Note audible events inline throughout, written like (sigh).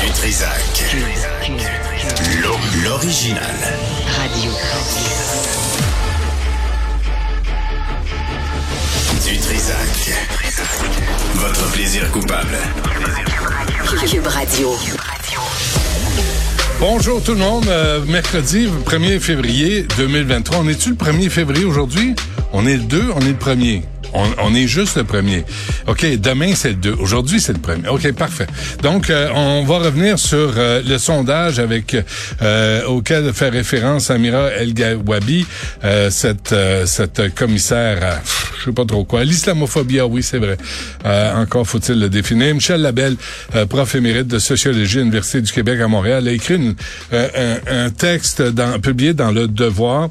Du Trisac. L'original. Radio. Du Trisac. Votre plaisir coupable. Cube Radio. Bonjour tout le monde. Euh, mercredi 1er février 2023. On est-tu le 1er février aujourd'hui? On est le 2, on est le 1er. On, on, est juste le premier. OK, demain, c'est le 2. Aujourd'hui, c'est le premier. OK, parfait. Donc, euh, on va revenir sur euh, le sondage avec euh, auquel fait référence Amira El Gawabi, cette, cette commissaire à, je sais pas trop quoi, l'islamophobie, ah oui, c'est vrai. encore faut-il le définir. Michel Labelle, prof émérite de sociologie à l'Université du Québec à Montréal, a écrit une, un, un, texte dans, publié dans Le Devoir.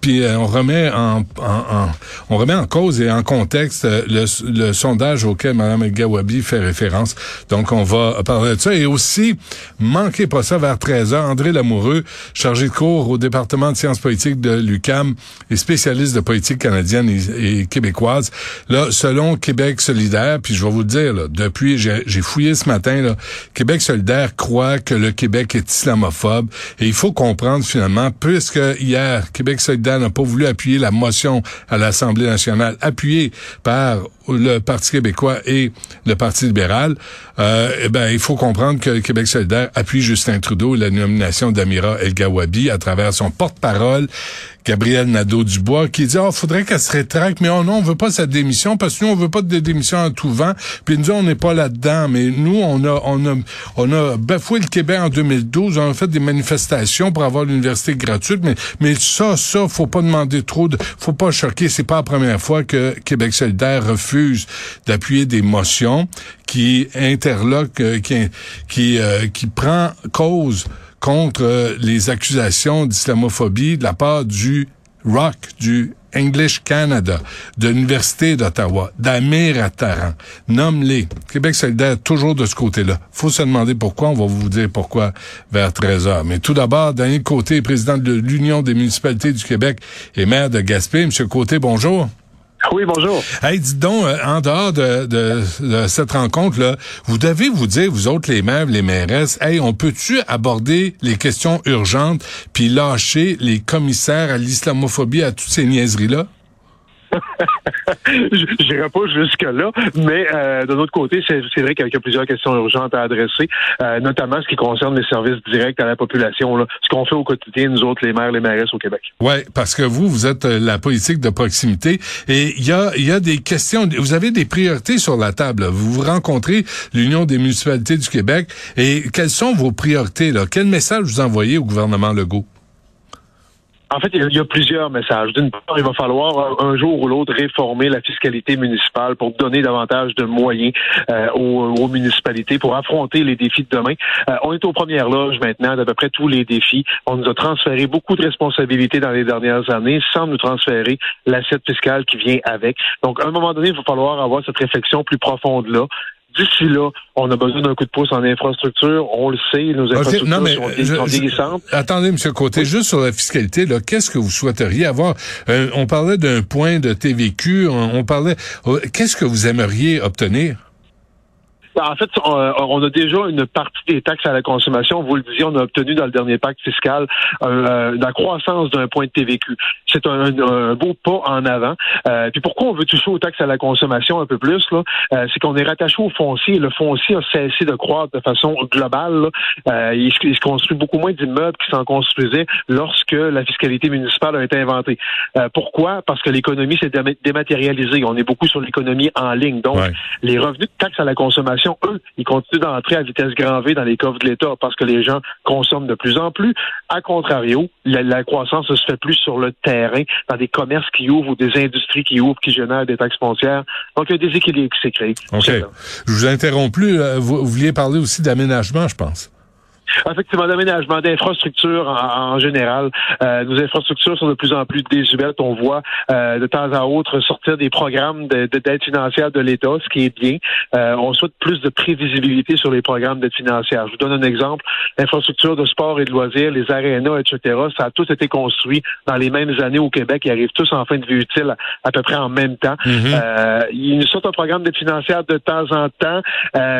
puis on remet en, en, on remet en cause et en contexte euh, le, le sondage auquel Mme Gawabi fait référence. Donc, on va parler de ça. Et aussi, manquez pas ça vers 13h, André Lamoureux, chargé de cours au département de sciences politiques de l'UCAM et spécialiste de politique canadienne et, québécoise. Là, selon Québec solidaire, puis je vais vous le dire, là, depuis, j'ai fouillé ce matin, là, Québec solidaire croit que le Québec est islamophobe. Et il faut comprendre finalement, puisque hier, Québec solidaire n'a pas voulu appuyer la motion à l'Assemblée nationale appuyé par le Parti québécois et le Parti libéral, euh, eh ben, il faut comprendre que le Québec solidaire appuie Justin Trudeau et la nomination d'Amira El-Gawabi à travers son porte-parole, Gabriel Nadeau-Dubois, qui dit, oh, faudrait qu'elle se rétracte, mais oh non, on veut pas cette démission parce que nous, on veut pas de démission à tout vent. Puis nous, on n'est pas là-dedans, mais nous, on a, on a, on a bafoué le Québec en 2012, on a fait des manifestations pour avoir l'université gratuite, mais, mais ça, ça, faut pas demander trop de, faut pas choquer. C'est pas la première fois que Québec solidaire refuse d'appuyer des motions qui interloquent, euh, qui, qui, euh, qui prend cause contre euh, les accusations d'islamophobie de la part du ROC, du English Canada, de l'Université d'Ottawa, d'Amir Attaran. Nomme-les. Québec solidaire, toujours de ce côté-là. faut se demander pourquoi. On va vous dire pourquoi vers 13 heures. Mais tout d'abord, Daniel Côté, président de l'Union des municipalités du Québec et maire de Gaspé. Monsieur Côté, bonjour. Oui, bonjour. Hey, dites donc, euh, en dehors de, de, de cette rencontre-là, vous devez vous dire, vous autres, les maires, les mairesses, hey, on peut-tu aborder les questions urgentes puis lâcher les commissaires à l'islamophobie, à toutes ces niaiseries-là? (laughs) Je n'irai pas jusque-là, mais euh, d'un autre côté, c'est vrai qu'il y a plusieurs questions urgentes à adresser, euh, notamment ce qui concerne les services directs à la population, là, ce qu'on fait au quotidien, nous autres, les maires, les mairesses au Québec. Oui, parce que vous, vous êtes euh, la politique de proximité et il y a, y a des questions, vous avez des priorités sur la table. Vous vous rencontrez l'Union des municipalités du Québec et quelles sont vos priorités? Là? Quel message vous envoyez au gouvernement Legault? En fait, il y a plusieurs messages. D'une part, il va falloir un jour ou l'autre réformer la fiscalité municipale pour donner davantage de moyens euh, aux, municipalités pour affronter les défis de demain. Euh, on est aux premières loges maintenant d'à peu près tous les défis. On nous a transféré beaucoup de responsabilités dans les dernières années sans nous transférer l'assiette fiscale qui vient avec. Donc, à un moment donné, il va falloir avoir cette réflexion plus profonde là. D'ici là, on a besoin d'un coup de pouce en infrastructure. On le sait, nos infrastructures sont, Attendez, M. Côté, juste sur la fiscalité, là, qu'est-ce que vous souhaiteriez avoir? Euh, on parlait d'un point de TVQ, on parlait... Euh, qu'est-ce que vous aimeriez obtenir? Ben, en fait, on a déjà une partie des taxes à la consommation. Vous le disiez, on a obtenu dans le dernier pacte fiscal euh, la croissance d'un point de TVQ. C'est un, beau pas en avant. Euh, puis pourquoi on veut toucher aux taxes à la consommation un peu plus là? Euh, C'est qu'on est rattaché au foncier. Le foncier a cessé de croître de façon globale. Euh, il, se construit beaucoup moins d'immeubles qui s'en construisaient lorsque la fiscalité municipale a été inventée. pourquoi? Parce que l'économie s'est dématérialisée. On est beaucoup sur l'économie en ligne. Donc, les revenus de taxes à la consommation eux, ils continuent d'entrer à vitesse grand V dans les coffres de l'État parce que les gens consomment de plus en plus. À contrario, la, croissance se fait plus sur le terrain, dans des commerces qui ouvrent ou des industries qui ouvrent, qui génèrent des taxes foncières. Donc, il y a des équilibres qui s'est créé. OK. Je vous interromps plus. Euh, vous, vouliez parler aussi d'aménagement, je pense. Effectivement, d'aménagement, d'infrastructures en, général. Euh, nos infrastructures sont de plus en plus désuètes. On voit euh, de temps à autre sortir des programmes d'aide de, financière de l'État, ce qui est bien. Euh, on souhaite plus de prévisibilité sur les programmes d'aide financière. Je vous donne un exemple. Infrastructures de sport et de loisirs, les arénas, etc., ça a tous été construit dans les mêmes années au Québec. Ils arrivent tous en fin de vie utile à, peu près en même temps. Mm-hmm. il nous sort un programme d'aide financière de temps en temps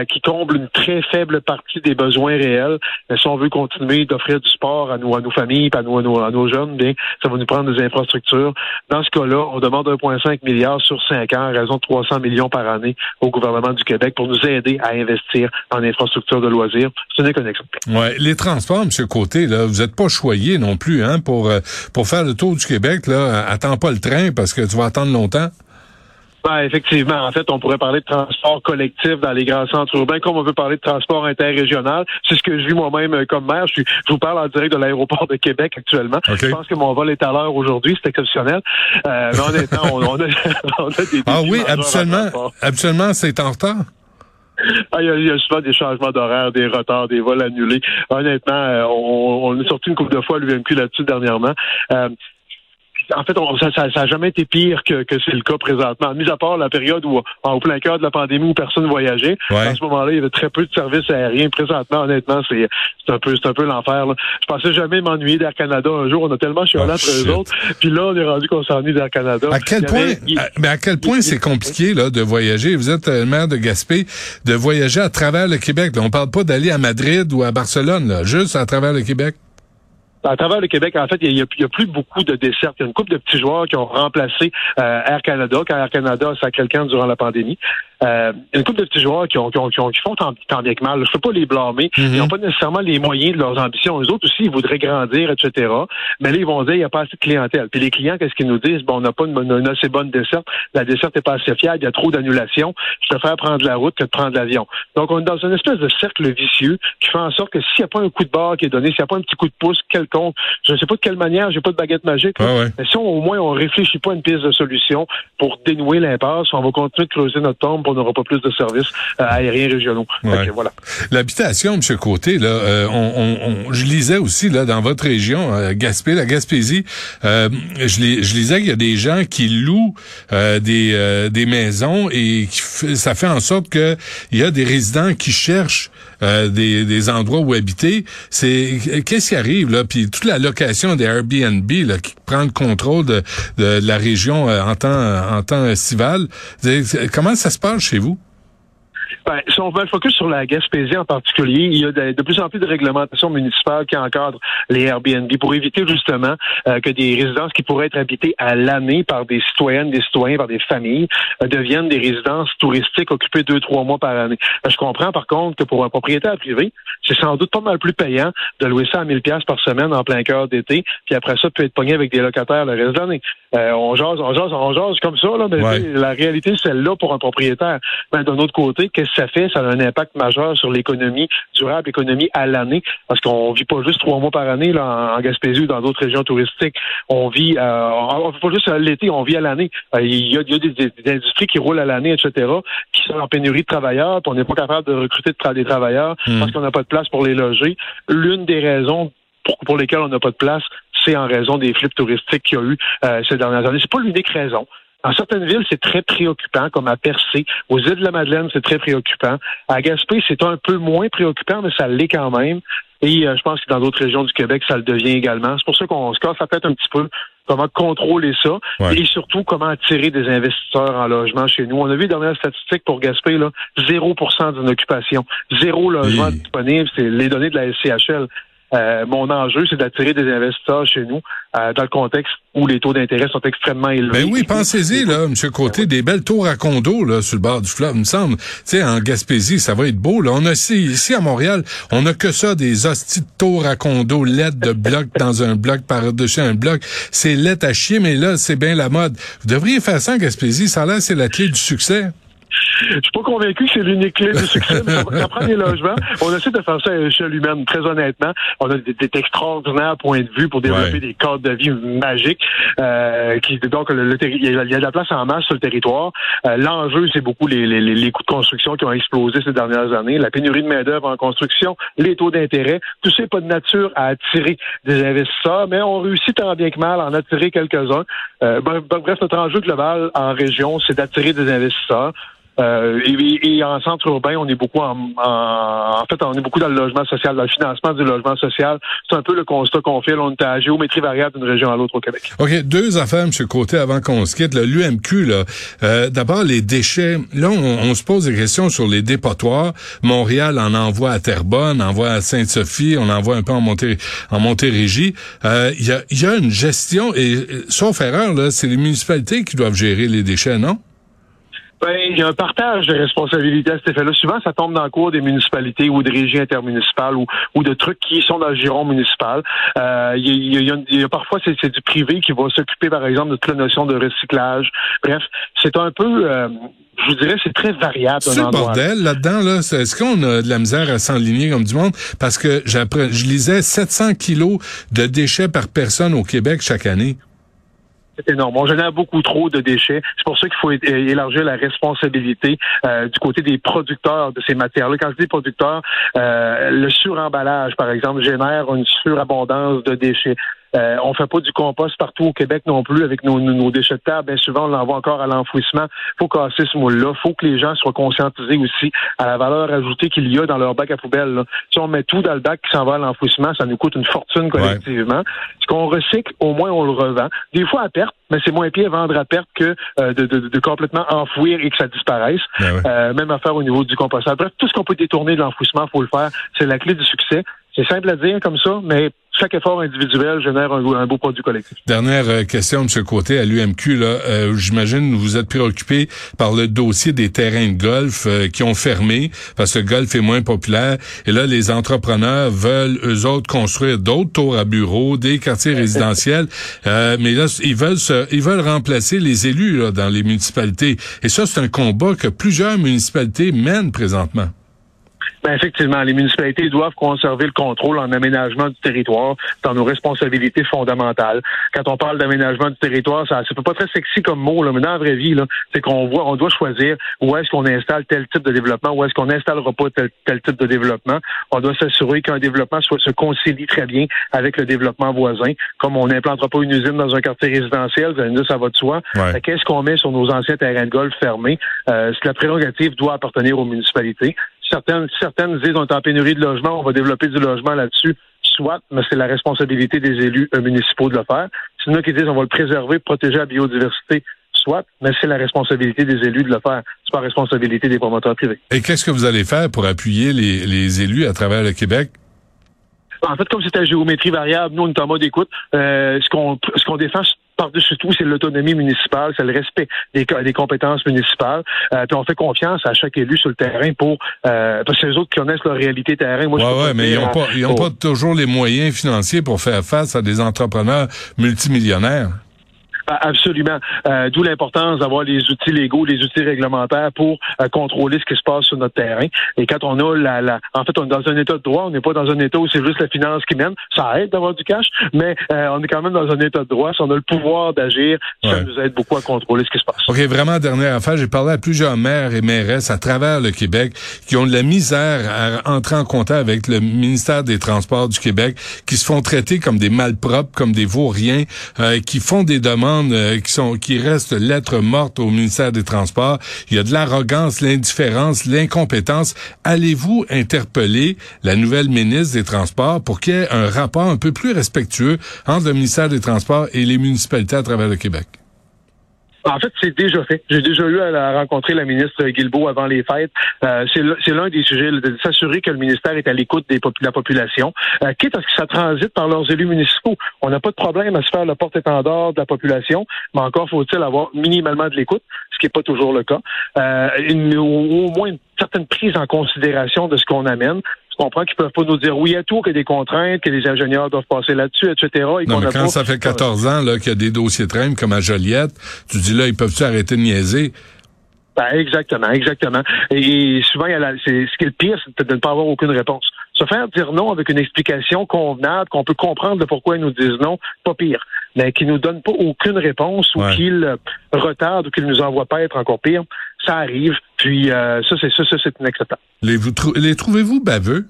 qui comble une très faible partie des besoins réels. Mais si on veut continuer d'offrir du sport à nos, familles, à nos, à nos, jeunes, bien, ça va nous prendre des infrastructures. Dans ce cas-là, on demande 1,5 milliard sur 5 ans, raison de 300 millions par année au gouvernement du Québec pour nous aider à investir en infrastructures de loisirs. Ce n'est qu'un exemple. Ouais, les transports, M. Côté, là, vous n'êtes pas choyé non plus, hein, pour, euh, pour faire le tour du Québec, là. Attends pas le train parce que tu vas attendre longtemps. Ben, effectivement. En fait, on pourrait parler de transport collectif dans les grands centres urbains, comme on veut parler de transport interrégional. C'est ce que je vis moi-même euh, comme maire. Je, vous parle en direct de l'aéroport de Québec actuellement. Je pense que mon vol est à l'heure aujourd'hui. C'est exceptionnel. Euh, mais honnêtement, on, on, a, (laughs) on a des Ah oui, absolument. Absolument, c'est en retard. Ah, il, y a, souvent des changements d'horaire, des retards, des vols annulés. Honnêtement, euh, on, on est sorti une couple de fois à l'UMQ là-dessus dernièrement. Euh, en fait, ça n'a jamais été pire que, c'est le cas présentement. Mis à part la période où, en plein cœur de la pandémie où personne ne voyageait, à ce moment-là, il y avait très peu de services aériens. Présentement, honnêtement, c'est un peu c'est un peu l'enfer. Je pensais jamais m'ennuyer d'Air Canada un jour. On a tellement chialé oh, entre eux autres. Puis là, on est rendu qu'on s'ennuie d'Air Canada. À quel point, mais à quel point c'est compliqué là de voyager? Vous êtes le maire de Gaspé, de voyager à travers le Québec. On parle pas d'aller à Madrid ou à Barcelone, là, juste à travers le Québec à travers le Québec, en fait, il n'y a, plus beaucoup de desserts. Il y a une couple de petits joueurs qui ont remplacé euh, Air Canada, quand Air Canada a quelqu'un durant la pandémie. Euh, une couple de petits joueurs qui, ont, qui, ont, qui, font tant, tant, bien que mal. Je ne peux pas les blâmer. Mhm. Ils n'ont pas nécessairement les moyens de leurs ambitions. Les autres aussi, ils voudraient grandir, etc. Mais là, ils vont dire, il n'y a pas assez de clientèle. Puis les clients, qu'est-ce qu'ils nous disent? Bon, on n'a pas une, assez bonne desserte. La desserte n'est pas assez fiable. Il y a trop d'annulations. Je préfère prendre la route que de prendre l'avion. Donc, on est dans une espèce de cercle vicieux qui fait en sorte que s'il n'y a pas un coup de barre qui est donné, s'il n'y a pas un petit coup de pouce quelconque, je ne sais pas de quelle manière, j'ai pas de baguette magique, mais si au moins on réfléchit pas à une piste de solution pour dénouer l'impasse, on va continuer de creuser notre tombe pour n'aura pas plus de services euh, aériens régionaux. voilà. L'habitation, M. Côté, là, euh, on, je lisais aussi là dans votre région, euh, Gaspé, la Gaspésie, je, je lisais qu'il y a des gens qui louent des, des maisons et ça fait en sorte que il y a des résidents qui cherchent des, des endroits où habiter. C'est qu'est-ce qui arrive là? Puis toute la location des Airbnb là, qui prend le contrôle de, de la région en temps en temps estival. Comment ça se passe chez vous? Ben, si on veut focus sur la Gaspésie en particulier, il y a de, plus en plus de réglementations municipales qui encadrent les Airbnb pour éviter justement euh, que des résidences qui pourraient être habitées à l'année par des citoyennes, des citoyens, par des familles, euh, deviennent des résidences touristiques occupées deux, trois mois par année. Ben, je comprends par contre que pour un propriétaire privé, c'est sans doute pas mal plus payant de louer ça à 1000 pièces par semaine en plein cœur d'été, puis après ça, peut être pogné avec des locataires le reste de l'année. Euh, on jase, on jase, on jase comme ça, là, mais la réalité, c'est celle-là pour un propriétaire. Ben, d'un autre côté, qu'est-ce ça fait, ça a un impact majeur sur l'économie durable, l'économie à l'année, parce qu'on vit pas juste trois mois par année là, en, Gaspésie ou dans d'autres régions touristiques. On vit, euh, on vit pas juste l'été, on vit à l'année. Euh, il y a, des, industries qui roulent à l'année, etc., qui sont en pénurie de travailleurs, puis on n'est pas capable de recruter des travailleurs hmm. parce qu'on n'a pas de place pour les loger. L'une des raisons pour, pour lesquelles on n'a pas de place, c'est en raison des flips touristiques qu'il y a eu euh, ces dernières années. C'est pas l'unique raison. Dans certaines villes, c'est très préoccupant, comme à Percé. Aux îles de la Madeleine, c'est très préoccupant. À Gaspé, c'est un peu moins préoccupant, mais ça l'est quand même. Et euh, je pense que dans d'autres régions du Québec, ça le devient également. C'est pour ça qu'on se casse la tête un petit peu comment contrôler ça et surtout comment attirer des investisseurs en logement chez nous. On a vu les dernières statistiques pour Gaspé, là, 0 d'une occupation, zéro logement disponible, c'est les données de la SCHL. Euh, mon enjeu, c'est d'attirer des investisseurs chez nous euh, dans le contexte où les taux d'intérêt sont extrêmement élevés. Ben oui, pensez-y, là, M. Côté, des belles tours à condo là, sur le bord du fleuve, il me semble. Tu sais, en Gaspésie, ça va être beau. Là. On a ici, ici à Montréal, on a que ça, des hosties de tours à condo, lettres de bloc (laughs) dans un bloc par-dessus un bloc. C'est lettre à chier, mais là, c'est bien la mode. Vous devriez faire ça en Gaspésie. Ça là, c'est la clé du succès. Je suis pas convaincu que c'est l'unique clé du succès, mais ça, ça prend des logements. On essaie de faire ça à l'échelle humaine, très honnêtement. On a des, des extraordinaires points de vue pour développer Ouais. des cadres de vie magiques. Euh, qui, donc, le, le il y a de la place en masse sur le territoire. Euh, L'enjeu, c'est beaucoup les, les, les- coûts de construction qui ont explosé ces dernières années, la pénurie de main-d'œuvre en construction, les taux d'intérêt. Tout ça n'est pas de nature à attirer des investisseurs, mais on réussit tant bien que mal à en attirer quelques-uns. Euh, bref, bref, notre enjeu global en région, c'est d'attirer des investisseurs. Euh, et, et en centre urbain, on est beaucoup en, en, en fait, on est beaucoup dans le logement social, dans le financement du logement social. C'est un peu le constat qu'on fait. On est à géométrie variable d'une région à l'autre au Québec. OK, deux affaires, M. Côté, avant qu'on se quitte. L'UMQ, là, euh, d'abord, les déchets. Là, on, on se pose des questions sur les dépotoirs. Montréal en envoie à Terrebonne, envoie à Sainte-Sophie, on envoie un peu en, Monté, en Montérégie. Euh, Il y, a, y a une gestion, et euh, sauf erreur, là, c'est les municipalités qui doivent gérer les déchets, non? Ben, il y a un partage de responsabilités à cet effet-là. Souvent, ça tombe dans le cours des municipalités ou des régies intermunicipales ou, ou de trucs qui sont dans le giron municipal. Euh, il, y a, il y a- il y a parfois, c'est c'est du privé qui va s'occuper, par exemple, de toute la notion de recyclage. Bref, c'est un peu, euh, je vous dirais, c'est très variable. C'est le bordel là-dedans, là. Est-ce qu'on a de la misère à s'enligner comme du monde? Parce que j'appre- je lisais 700 kilos de déchets par personne au Québec chaque année. C'est énorme. On génère beaucoup trop de déchets. C'est pour ça qu'il faut élargir la responsabilité euh, du côté des producteurs de ces matières-là. Quand je dis producteurs, euh, le suremballage, par exemple, génère une surabondance de déchets. Euh, on fait pas du compost partout au Québec non plus avec nos, nos- nos déchets de terre. Bien souvent, on l'envoie encore à l'enfouissement. faut casser ce moule-là. faut que les gens soient conscientisés aussi à la valeur ajoutée qu'il y a dans leur bac à poubelle. là. Si on met tout dans le bac qui s'en va à l'enfouissement, ça nous coûte une fortune collectivement. Ce qu'on recycle, au moins on le revend. Des fois à perte, mais c'est moins pire vendre à perte que euh, de, de- de complètement enfouir et que ça disparaisse. Ben ouais. Euh, même affaire au niveau du compostage. Bref, tout ce qu'on peut détourner de l'enfouissement, faut le faire. C'est la clé du succès. C'est simple à dire comme ça, mais chaque effort individuel génère un, un beau produit collectif. Dernière euh, question, M. Côté, à l'UMQ. Là, euh, j'imagine que vous êtes préoccupé par le dossier des terrains de golf euh, qui ont fermé parce que le golf est moins populaire. Et là, les entrepreneurs veulent eux autres construire d'autres tours à bureaux, des quartiers résidentiels. (laughs) Euh, mais là, ils veulent se- ils veulent remplacer les élus là, dans les municipalités. Et ça, c'est un combat que plusieurs municipalités mènent présentement. Ben effectivement, les municipalités doivent conserver le contrôle en aménagement du territoire dans nos responsabilités fondamentales. Quand on parle d'aménagement du territoire, ça c'est pas très sexy comme mot, là, mais dans la vraie vie, c'est qu'on voit, on doit choisir où est-ce qu'on installe tel type de développement, où est-ce qu'on n'installera pas tel, tel type de développement. On doit s'assurer qu'un développement soit se concilie très bien avec le développement voisin. Comme on n'implantera pas une usine dans un quartier résidentiel, vous allez dire, ça va de soi. Ouais. Qu'est-ce qu'on met sur nos anciens terrains de golf fermés? Euh, la prérogative doit appartenir aux municipalités. Certaines, certaines disent on est en pénurie de logement, on va développer du logement là-dessus. Soit, mais c'est la responsabilité des élus euh, municipaux de le faire. C'est nous qui disent on va le préserver, protéger la biodiversité. Soit, mais c'est la responsabilité des élus de le faire. C'est pas la responsabilité des promoteurs privés. Et qu'est-ce que vous allez faire pour appuyer les, les élus à travers le Québec? En fait, comme c'est à géométrie variable, nous, on est en mode écoute. Euh, ce qu'on ce qu'on défend par-dessus tout, c'est l'autonomie municipale, c'est le respect des, co- des compétences municipales. Euh, puis on fait confiance à chaque élu sur le terrain pour euh, parce que c'est eux autres qui connaissent leur réalité terrain. Moi, Ouais, ouais, mais ils n'ont à- pas, ils ont au- pas toujours les moyens financiers pour faire face à des entrepreneurs multimillionnaires. Absolument. Euh, D'où l'importance d'avoir les outils légaux, les outils réglementaires pour euh, contrôler ce qui se passe sur notre terrain. Et quand on a la, la en fait, on est dans un état de droit, on n'est pas dans un état où c'est juste la finance qui mène. Ça aide d'avoir du cash, mais euh, on est quand même dans un état de droit. Si on a le pouvoir d'agir, ça Ouais. nous aide beaucoup à contrôler ce qui se passe. OK, vraiment, dernière affaire. J'ai parlé à plusieurs maires et mairesses à travers le Québec qui ont de la misère à entrer en contact avec le ministère des Transports du Québec, qui se font traiter comme des malpropres, comme des vauriens, euh, qui font des demandes euh, qui sont qui restent lettres mortes au ministère des Transports. Il y a de l'arrogance, l'indifférence, l'incompétence. Allez-vous interpeller la nouvelle ministre des Transports pour qu'il y ait un rapport un peu plus respectueux entre le ministère des Transports et les municipalités à travers le Québec? En fait, c'est déjà fait. J'ai déjà eu à la- rencontrer la ministre Guilbeault avant les fêtes. Euh, c'est l'un des sujets, de s'assurer que le ministère est à l'écoute de la population, euh, quitte à ce que ça transite par leurs élus municipaux. On n'a pas de problème à se faire le porte-étendard de la population, mais encore faut-il avoir minimalement de l'écoute, ce qui n'est pas toujours le cas. Euh, au moins une certaine prise en considération de ce qu'on amène. Comprends qu'ils peuvent pas nous dire oui à tout, qu'il y a des contraintes, que les ingénieurs doivent passer là-dessus, etc. et Non, mais quand pas- ça fait 14 ans là qu'il y a des dossiers traînes comme à Joliette, tu dis là, ils peuvent-tu arrêter de niaiser? Ben, exactement, exactement. Et souvent, il y a la- c'est, ce qui est le pire, c'est de ne pas avoir aucune réponse. Se faire dire non avec une explication convenable, qu'on peut comprendre de pourquoi ils nous disent non, pas pire. Mais qu'ils nous donnent pas aucune réponse ou Ouais. qu'ils euh, retardent ou qu'ils nous envoient pas être encore pire, ça arrive. Puis euh, ça, c'est ça, ça, c'est inacceptable. Les, vous trou- les trouvez-vous baveux?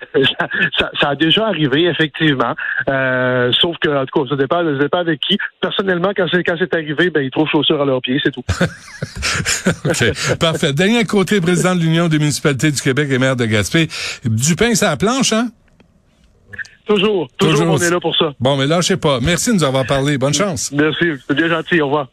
(laughs) ça, ça- ça a déjà arrivé, effectivement. Euh, sauf que, en tout cas, ça dépend, ça dépend avec qui. Personnellement, quand c'est, quand c'est arrivé, ben, ils trouvent chaussures à leurs pieds, c'est tout. (laughs) OK. Parfait. Daniel Côté, président de l'Union des municipalités du Québec et maire de Gaspé. Du pain sur la planche, hein? Toujours, toujours, Toujours. on est là pour ça. Bon, mais là, je sais pas. Merci de nous avoir parlé. Bonne chance. Merci, c'est bien gentil, au revoir.